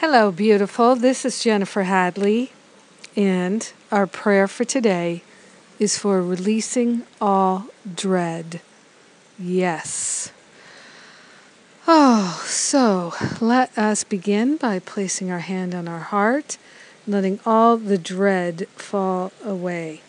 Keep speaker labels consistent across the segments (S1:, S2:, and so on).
S1: Hello, beautiful. This is Jennifer Hadley, and our prayer for today is for releasing all dread. Yes. Oh, so let us begin by placing our hand on our heart, letting all the dread fall away.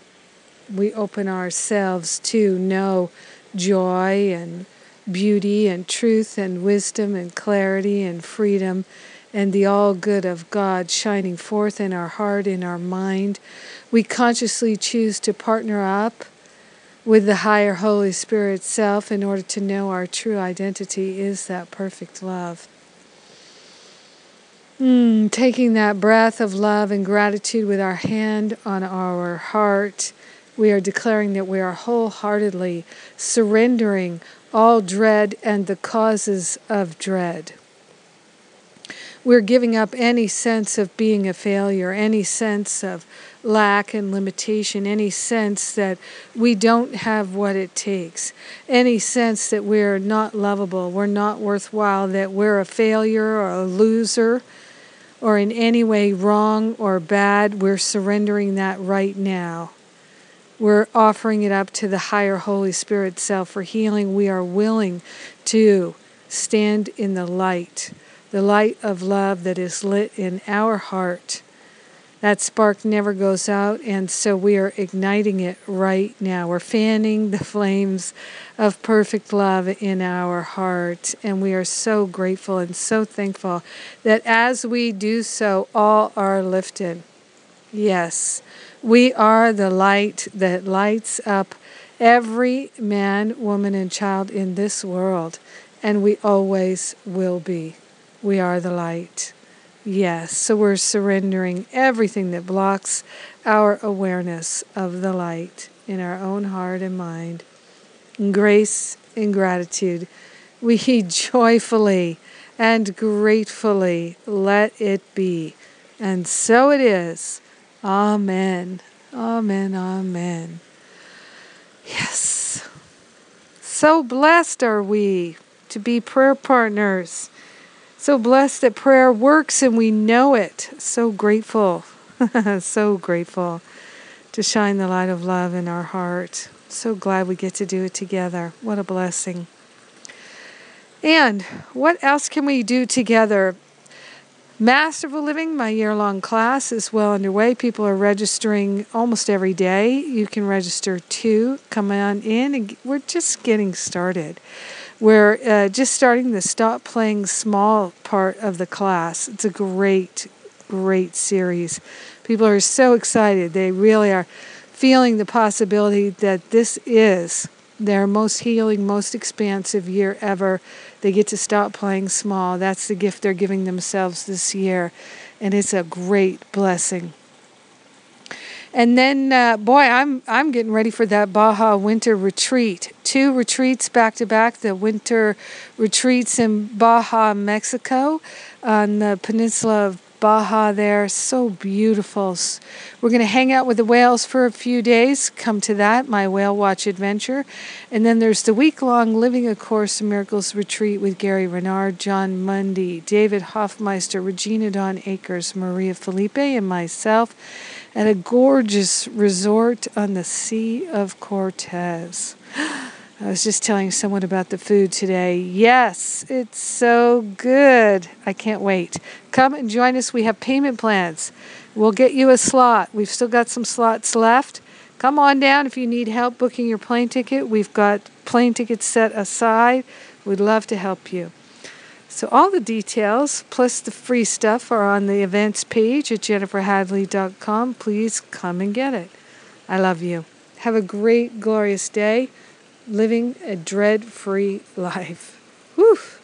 S1: We open ourselves to know joy and beauty and truth and wisdom and clarity and freedom and the all good of God shining forth in our heart, in our mind. We consciously choose to partner up with the higher Holy Spirit self in order to know our true identity is that perfect love. Mm, taking that breath of love and gratitude with our hand on our heart, we are declaring that we are wholeheartedly surrendering all dread and the causes of dread we're giving up any sense of being a failure, any sense of lack and limitation, any sense that we don't have what it takes, any sense that we're not lovable, we're not worthwhile, that we're a failure or a loser or in any way wrong or bad, we're surrendering that right now. We're offering it up to the higher Holy Spirit self for healing. We are willing to stand in the light the light of love that is lit in our heart. That spark never goes out, and so we are igniting it right now. We're fanning the flames of perfect love in our heart, and we are so grateful and so thankful that as we do so, all are lifted. Yes, we are the light that lights up every man, woman, and child in this world, and we always will be. We are the light. Yes, so we're surrendering everything that blocks our awareness of the light in our own heart and mind. In grace and gratitude, we joyfully and gratefully let it be. And so it is. Amen. Amen. Amen. Yes. So blessed are we to be prayer partners so blessed that prayer works and we know it. So grateful, so grateful to shine the light of love in our heart. So glad we get to do it together. What a blessing. And what else can we do together? Masterful Living, my year long class, is well underway. People are registering almost every day. You can register too. Come on in, and we're just getting started. We're uh, just starting the Stop Playing Small part of the class. It's a great, great series. People are so excited. They really are feeling the possibility that this is their most healing, most expansive year ever. They get to stop playing small. That's the gift they're giving themselves this year. And it's a great blessing. And then, uh, boy, I'm I'm getting ready for that Baja Winter Retreat. Two retreats back to back. The winter retreats in Baja, Mexico, on the peninsula of Baja. There, so beautiful. We're going to hang out with the whales for a few days. Come to that, my whale watch adventure. And then there's the week long Living a Course in Miracles retreat with Gary Renard, Jon Mundy, David Hoffmeister, Regina Dawn Akers, Maria Felipe, and myself at a gorgeous resort on the Sea of Cortez. I was just telling someone about the food today. Yes, it's so good. I can't wait. Come and join us. We have payment plans. We'll get you a slot. We've still got some slots left. Come on down if you need help booking your plane ticket. We've got plane tickets set aside. We'd love to help you. So all the details plus the free stuff are on the events page at jenniferhadley.com. Please come and get it. I love you. Have a great, glorious day living a dread free life. Woof.